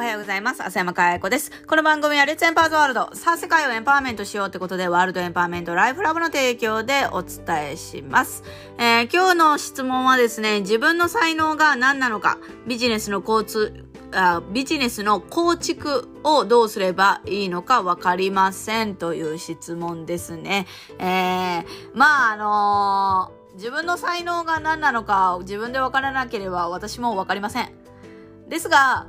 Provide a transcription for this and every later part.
おはようございます。浅山かや子です。この番組はレッツエンパーズワールド。さあ、世界をエンパワーメントしようってことで、ワールドエンパワーメントライフラブの提供でお伝えします。えー、今日の質問はですね、自分の才能が何なのか、ビジネスの交通、あビジネスの構築をどうすればいいのかわかりませんという質問ですね。えー、まあ、あのー、自分の才能が何なのか自分でわからなければ私もわかりません。ですが、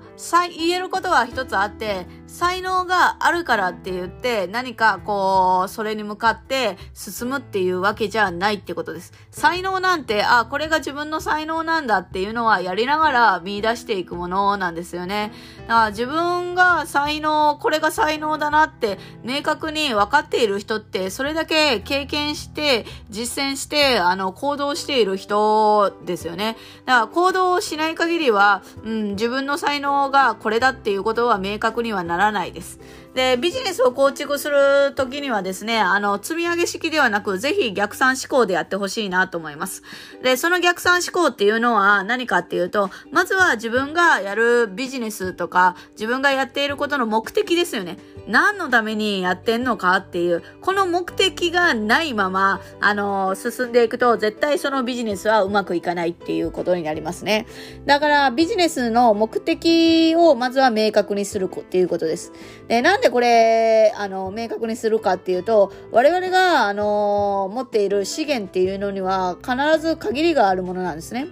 言えることは一つあって、才能があるからって言って何かこう、それに向かって進むっていうわけじゃないってことです。才能なんて、あ、これが自分の才能なんだっていうのはやりながら見出していくものなんですよね。だから自分が才能、これが才能だなって明確に分かっている人ってそれだけ経験して実践してあの行動している人ですよね。だから行動しない限りは、うん、自分の才能がこれだっていうことは明確にはならないです。で、ビジネスを構築するときにはですね、あの、積み上げ式ではなく、ぜひ逆算思考でやってほしいなと思います。で、その逆算思考っていうのは何かっていうと、まずは自分がやるビジネスとか、自分がやっていることの目的ですよね。何のためにやってんのかっていう、この目的がないまま、あの進んでいくと、絶対そのビジネスはうまくいかないっていうことになりますね。だから、ビジネスの目的をまずは明確にするっていうことです。で、なんでこれ、あの、明確にするかっていうと、我々が、あの持っている資源っていうのには必ず限りがあるものなんですね。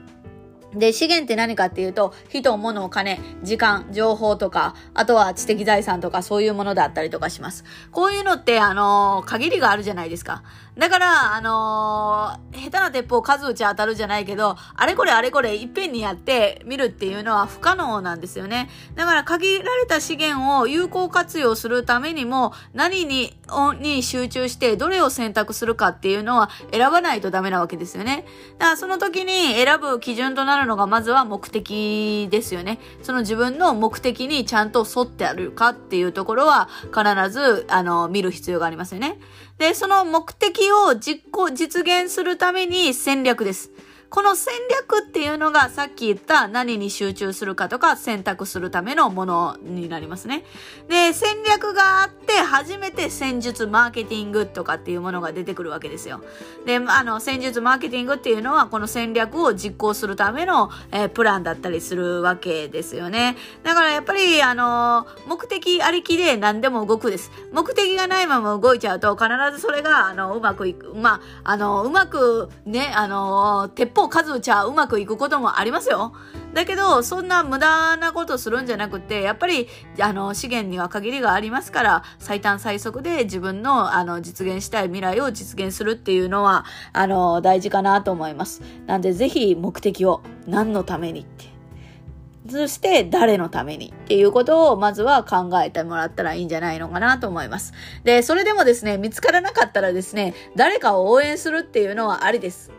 で、資源って何かっていうと、人、物、お金、時間、情報とか、あとは知的財産とかそういうものだったりとかします。こういうのって、あのー、限りがあるじゃないですか。だから、あのー、下手な鉄砲数打ち当たるじゃないけど、あれこれあれこれいっぺんにやってみるっていうのは不可能なんですよね。だから限られた資源を有効活用するためにも、何に、に集中してどれを選択するかっていうのは選ばないとダメなわけですよね。だからその時に選ぶ基準となるのがまずは目的ですよね。その自分の目的にちゃんと沿ってあるかっていうところは必ず、あの、見る必要がありますよね。で、その目的を実行、実現するために戦略です。この戦略っていうのがさっき言った何に集中するかとか選択するためのものになりますね。で、戦略があって初めて戦術マーケティングとかっていうものが出てくるわけですよ。で、あの、戦術マーケティングっていうのはこの戦略を実行するための、えー、プランだったりするわけですよね。だからやっぱり、あの、目的ありきで何でも動くです。目的がないまま動いちゃうと必ずそれが、あの、うまくいく。まあ、あの、うまくね、あの、鉄方数打ちゃうまくいくこともありますよ。だけど、そんな無駄なことするんじゃなくて、やっぱり、あの、資源には限りがありますから、最短最速で自分の、あの、実現したい未来を実現するっていうのは、あの、大事かなと思います。なんで、ぜひ目的を何のためにって。そして誰のためにっていうことをまずは考えてもらったらいいんじゃないのかなと思います。で、それでもですね、見つからなかったらですね、誰かを応援するっていうのはありです。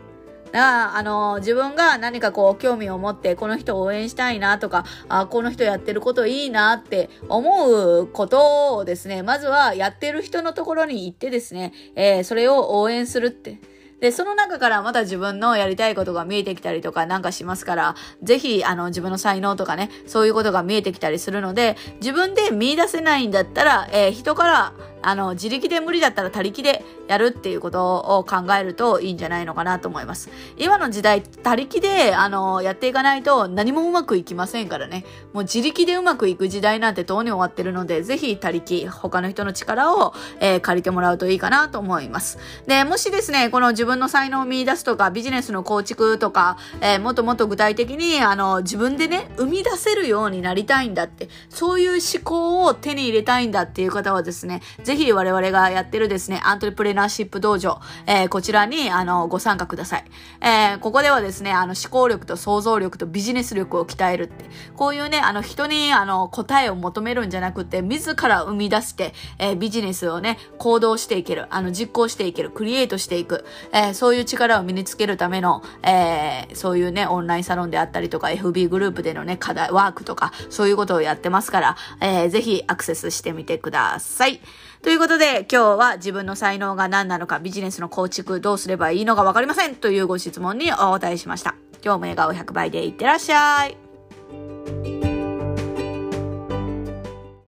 ああの、自分が何かこう興味を持ってこの人を応援したいなとか、あこの人やってることいいなって思うことをですね、まずはやってる人のところに行ってですね、えー、それを応援するって。で、その中からまた自分のやりたいことが見えてきたりとかなんかしますから、ぜひ、あの、自分の才能とかね、そういうことが見えてきたりするので、自分で見出せないんだったら、えー、人からあの、自力で無理だったら他力でやるっていうことを考えるといいんじゃないのかなと思います。今の時代、他力で、あの、やっていかないと何もうまくいきませんからね。もう自力でうまくいく時代なんてとうに終わってるので、ぜひ他力、他の人の力を、えー、借りてもらうといいかなと思います。で、もしですね、この自分の才能を見出すとか、ビジネスの構築とか、えー、もっともっと具体的に、あの、自分でね、生み出せるようになりたいんだって、そういう思考を手に入れたいんだっていう方はですね、ぜひ我々がやってるですね、アントレプレナーシップ道場、えー、こちらに、あの、ご参加ください。えー、ここではですね、あの、思考力と想像力とビジネス力を鍛えるって、こういうね、あの、人に、あの、答えを求めるんじゃなくて、自ら生み出して、えー、ビジネスをね、行動していける、あの、実行していける、クリエイトしていく、えー、そういう力を身につけるための、えー、そういうね、オンラインサロンであったりとか、FB グループでのね、課題、ワークとか、そういうことをやってますから、えー、ぜひアクセスしてみてください。ということで、今日は自分の才能が何なのか、ビジネスの構築どうすればいいのかわかりませんというご質問にお答えしました。今日も笑顔100倍でいってらっしゃい。